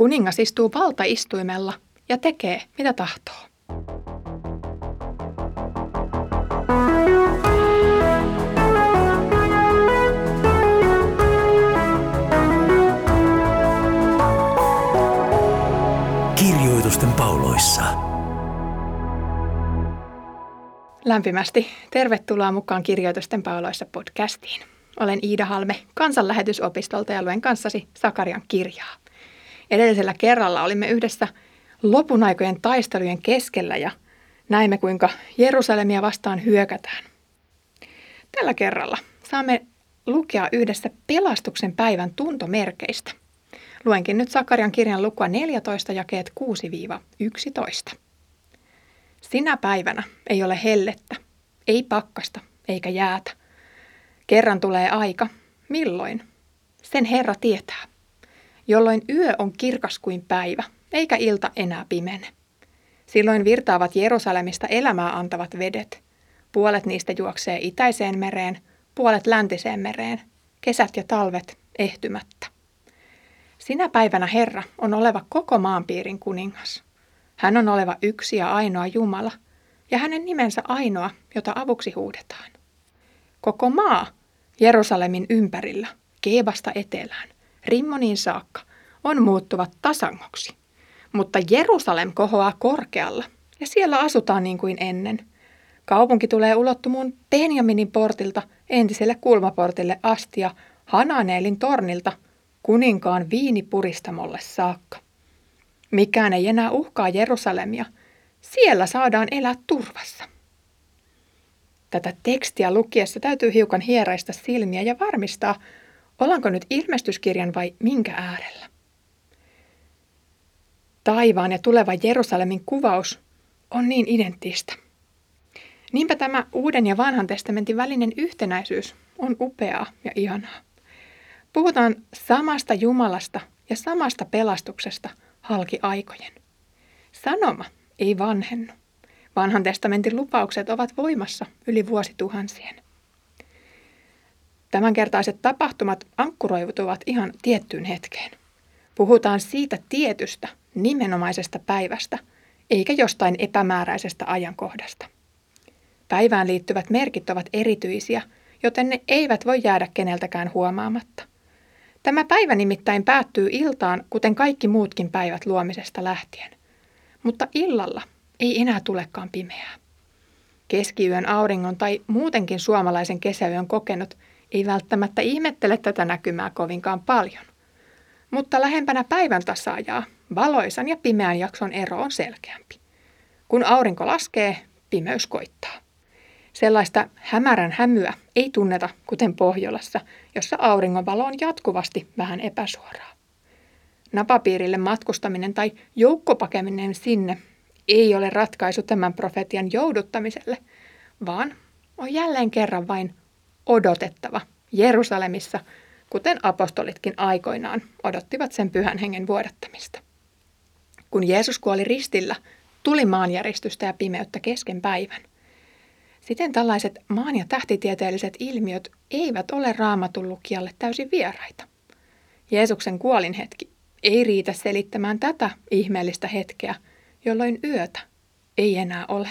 Kuningas istuu valtaistuimella ja tekee, mitä tahtoo. Kirjoitusten pauloissa. Lämpimästi tervetuloa mukaan Kirjoitusten pauloissa podcastiin. Olen Iida Halme kansanlähetysopistolta ja luen kanssasi Sakarian kirjaa. Edellisellä kerralla olimme yhdessä lopun aikojen taistelujen keskellä ja näimme kuinka Jerusalemia vastaan hyökätään. Tällä kerralla saamme lukea yhdessä pelastuksen päivän tuntomerkeistä. Luenkin nyt Sakarian kirjan lukua 14 jakeet 6-11. Sinä päivänä ei ole hellettä, ei pakkasta eikä jäätä. Kerran tulee aika, milloin? Sen Herra tietää jolloin yö on kirkas kuin päivä, eikä ilta enää pimene. Silloin virtaavat Jerusalemista elämää antavat vedet. Puolet niistä juoksee itäiseen mereen, puolet läntiseen mereen, kesät ja talvet ehtymättä. Sinä päivänä Herra on oleva koko maanpiirin kuningas. Hän on oleva yksi ja ainoa Jumala, ja hänen nimensä ainoa, jota avuksi huudetaan. Koko maa Jerusalemin ympärillä, Keebasta etelään, Rimmoniin saakka, on muuttuvat tasangoksi. Mutta Jerusalem kohoaa korkealla ja siellä asutaan niin kuin ennen. Kaupunki tulee ulottumuun Benjaminin portilta entiselle kulmaportille asti ja Hananeelin tornilta kuninkaan viinipuristamolle saakka. Mikään ei enää uhkaa Jerusalemia. Siellä saadaan elää turvassa. Tätä tekstiä lukiessa täytyy hiukan hieraista silmiä ja varmistaa, Ollaanko nyt ilmestyskirjan vai minkä äärellä? Taivaan ja tuleva Jerusalemin kuvaus on niin identtistä. Niinpä tämä Uuden ja Vanhan testamentin välinen yhtenäisyys on upeaa ja ihanaa. Puhutaan samasta Jumalasta ja samasta pelastuksesta halki aikojen. Sanoma ei vanhennu. Vanhan testamentin lupaukset ovat voimassa yli vuosituhansien. Tämänkertaiset tapahtumat ankkuroituvat ihan tiettyyn hetkeen. Puhutaan siitä tietystä, nimenomaisesta päivästä, eikä jostain epämääräisestä ajankohdasta. Päivään liittyvät merkit ovat erityisiä, joten ne eivät voi jäädä keneltäkään huomaamatta. Tämä päivä nimittäin päättyy iltaan, kuten kaikki muutkin päivät luomisesta lähtien. Mutta illalla ei enää tulekaan pimeää. Keskiyön auringon tai muutenkin suomalaisen kesäyön kokenut – ei välttämättä ihmettele tätä näkymää kovinkaan paljon. Mutta lähempänä päivän tasaajaa valoisan ja pimeän jakson ero on selkeämpi. Kun aurinko laskee, pimeys koittaa. Sellaista hämärän hämyä ei tunneta kuten Pohjolassa, jossa auringonvalo on jatkuvasti vähän epäsuoraa. Napapiirille matkustaminen tai joukkopakeminen sinne ei ole ratkaisu tämän profetian jouduttamiselle, vaan on jälleen kerran vain odotettava Jerusalemissa, kuten apostolitkin aikoinaan odottivat sen pyhän hengen vuodattamista. Kun Jeesus kuoli ristillä, tuli maanjäristystä ja pimeyttä kesken päivän. Siten tällaiset maan- ja tähtitieteelliset ilmiöt eivät ole raamatun lukijalle täysin vieraita. Jeesuksen kuolinhetki ei riitä selittämään tätä ihmeellistä hetkeä, jolloin yötä ei enää ole.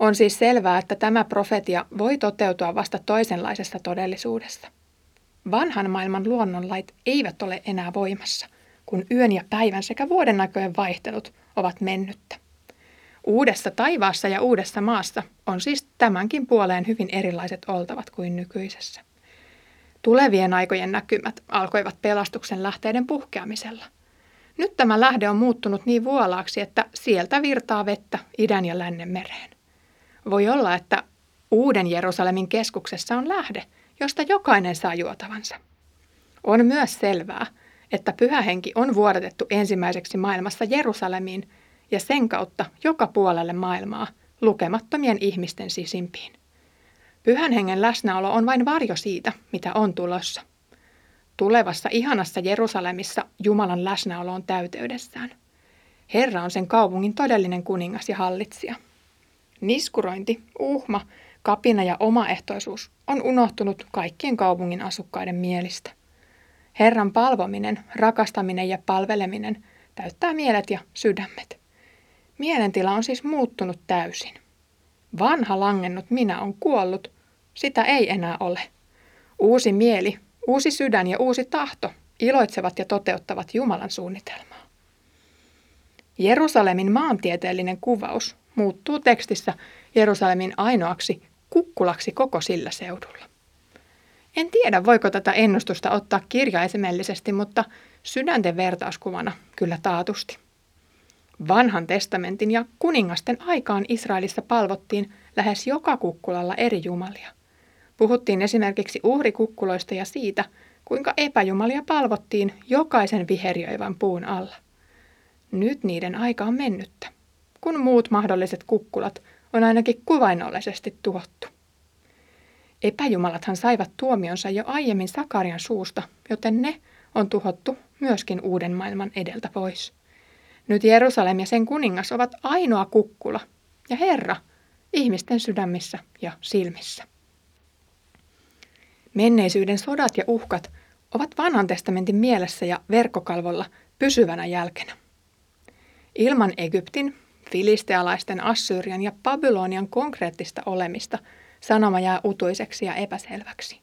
On siis selvää, että tämä profetia voi toteutua vasta toisenlaisessa todellisuudessa. Vanhan maailman luonnonlait eivät ole enää voimassa, kun yön ja päivän sekä vuoden aikojen vaihtelut ovat mennyttä. Uudessa taivaassa ja uudessa maassa on siis tämänkin puoleen hyvin erilaiset oltavat kuin nykyisessä. Tulevien aikojen näkymät alkoivat pelastuksen lähteiden puhkeamisella. Nyt tämä lähde on muuttunut niin vuolaaksi, että sieltä virtaa vettä idän ja lännen mereen. Voi olla, että uuden Jerusalemin keskuksessa on lähde, josta jokainen saa juotavansa. On myös selvää, että pyhähenki on vuodatettu ensimmäiseksi maailmassa Jerusalemiin ja sen kautta joka puolelle maailmaa lukemattomien ihmisten sisimpiin. Pyhän hengen läsnäolo on vain varjo siitä, mitä on tulossa. Tulevassa ihanassa Jerusalemissa Jumalan läsnäolo on täyteydessään. Herra on sen kaupungin todellinen kuningas ja hallitsija. Niskurointi, uhma, kapina ja omaehtoisuus on unohtunut kaikkien kaupungin asukkaiden mielistä. Herran palvominen, rakastaminen ja palveleminen täyttää mielet ja sydämet. Mielentila on siis muuttunut täysin. Vanha langennut minä on kuollut, sitä ei enää ole. Uusi mieli, uusi sydän ja uusi tahto iloitsevat ja toteuttavat Jumalan suunnitelmaa. Jerusalemin maantieteellinen kuvaus muuttuu tekstissä Jerusalemin ainoaksi kukkulaksi koko sillä seudulla. En tiedä, voiko tätä ennustusta ottaa kirjaisemellisesti, mutta sydänten vertauskuvana kyllä taatusti. Vanhan testamentin ja kuningasten aikaan Israelissa palvottiin lähes joka kukkulalla eri jumalia. Puhuttiin esimerkiksi uhrikukkuloista ja siitä, kuinka epäjumalia palvottiin jokaisen viheriöivän puun alla. Nyt niiden aika on mennyttä, kun muut mahdolliset kukkulat on ainakin kuvainnollisesti tuhottu. Epäjumalathan saivat tuomionsa jo aiemmin Sakarian suusta, joten ne on tuhottu myöskin uuden maailman edeltä pois. Nyt Jerusalem ja sen kuningas ovat ainoa kukkula ja Herra ihmisten sydämissä ja silmissä. Menneisyyden sodat ja uhkat ovat vanhan testamentin mielessä ja verkkokalvolla pysyvänä jälkenä. Ilman Egyptin, filistealaisten, Assyrian ja Babylonian konkreettista olemista sanoma jää utuiseksi ja epäselväksi.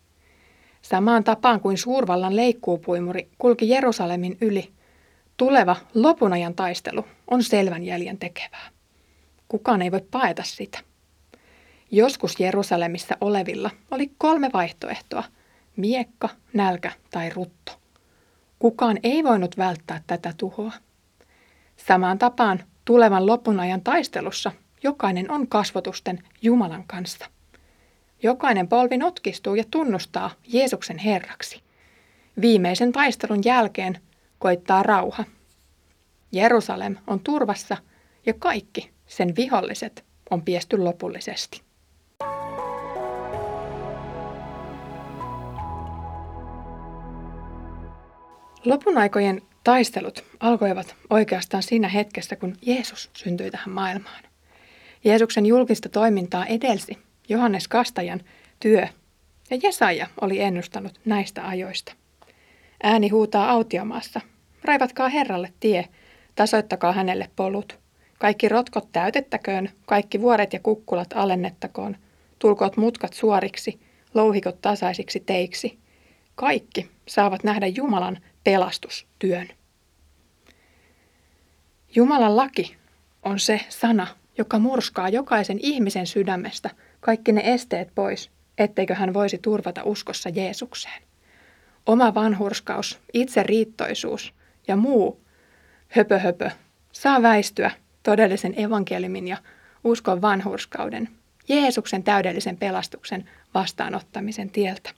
Samaan tapaan kuin suurvallan leikkuupuimuri kulki Jerusalemin yli, tuleva lopunajan taistelu on selvän jäljen tekevää. Kukaan ei voi paeta sitä. Joskus Jerusalemissa olevilla oli kolme vaihtoehtoa, miekka, nälkä tai rutto. Kukaan ei voinut välttää tätä tuhoa. Samaan tapaan tulevan lopun ajan taistelussa jokainen on kasvotusten Jumalan kanssa. Jokainen polvi notkistuu ja tunnustaa Jeesuksen Herraksi. Viimeisen taistelun jälkeen koittaa rauha. Jerusalem on turvassa ja kaikki sen viholliset on piesty lopullisesti. Lopun aikojen taistelut alkoivat oikeastaan siinä hetkessä, kun Jeesus syntyi tähän maailmaan. Jeesuksen julkista toimintaa edelsi Johannes Kastajan työ, ja Jesaja oli ennustanut näistä ajoista. Ääni huutaa autiomaassa, raivatkaa Herralle tie, tasoittakaa hänelle polut. Kaikki rotkot täytettäköön, kaikki vuoret ja kukkulat alennettakoon, tulkoot mutkat suoriksi, louhikot tasaisiksi teiksi. Kaikki saavat nähdä Jumalan pelastustyön. Jumalan laki on se sana, joka murskaa jokaisen ihmisen sydämestä kaikki ne esteet pois, etteikö hän voisi turvata uskossa Jeesukseen. Oma vanhurskaus, itseriittoisuus ja muu höpö höpö saa väistyä todellisen evankeliumin ja uskon vanhurskauden, Jeesuksen täydellisen pelastuksen vastaanottamisen tieltä.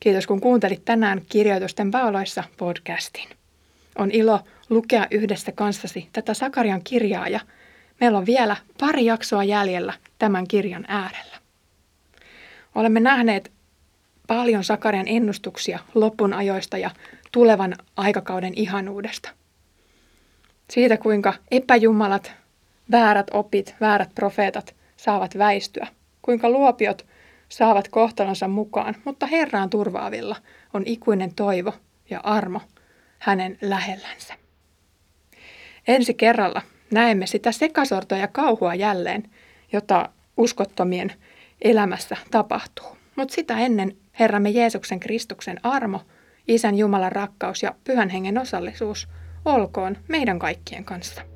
Kiitos kun kuuntelit tänään Kirjoitusten pauloissa podcastin. On ilo lukea yhdessä kanssasi tätä Sakarian kirjaa ja meillä on vielä pari jaksoa jäljellä tämän kirjan äärellä. Olemme nähneet paljon Sakarian ennustuksia lopun ajoista ja tulevan aikakauden ihanuudesta. Siitä, kuinka epäjumalat, väärät opit, väärät profeetat saavat väistyä, kuinka luopiot saavat kohtalonsa mukaan, mutta Herraan turvaavilla on ikuinen toivo ja armo hänen lähellänsä. Ensi kerralla näemme sitä sekasortoa ja kauhua jälleen, jota uskottomien elämässä tapahtuu. Mutta sitä ennen Herramme Jeesuksen Kristuksen armo, Isän Jumalan rakkaus ja Pyhän Hengen osallisuus olkoon meidän kaikkien kanssa.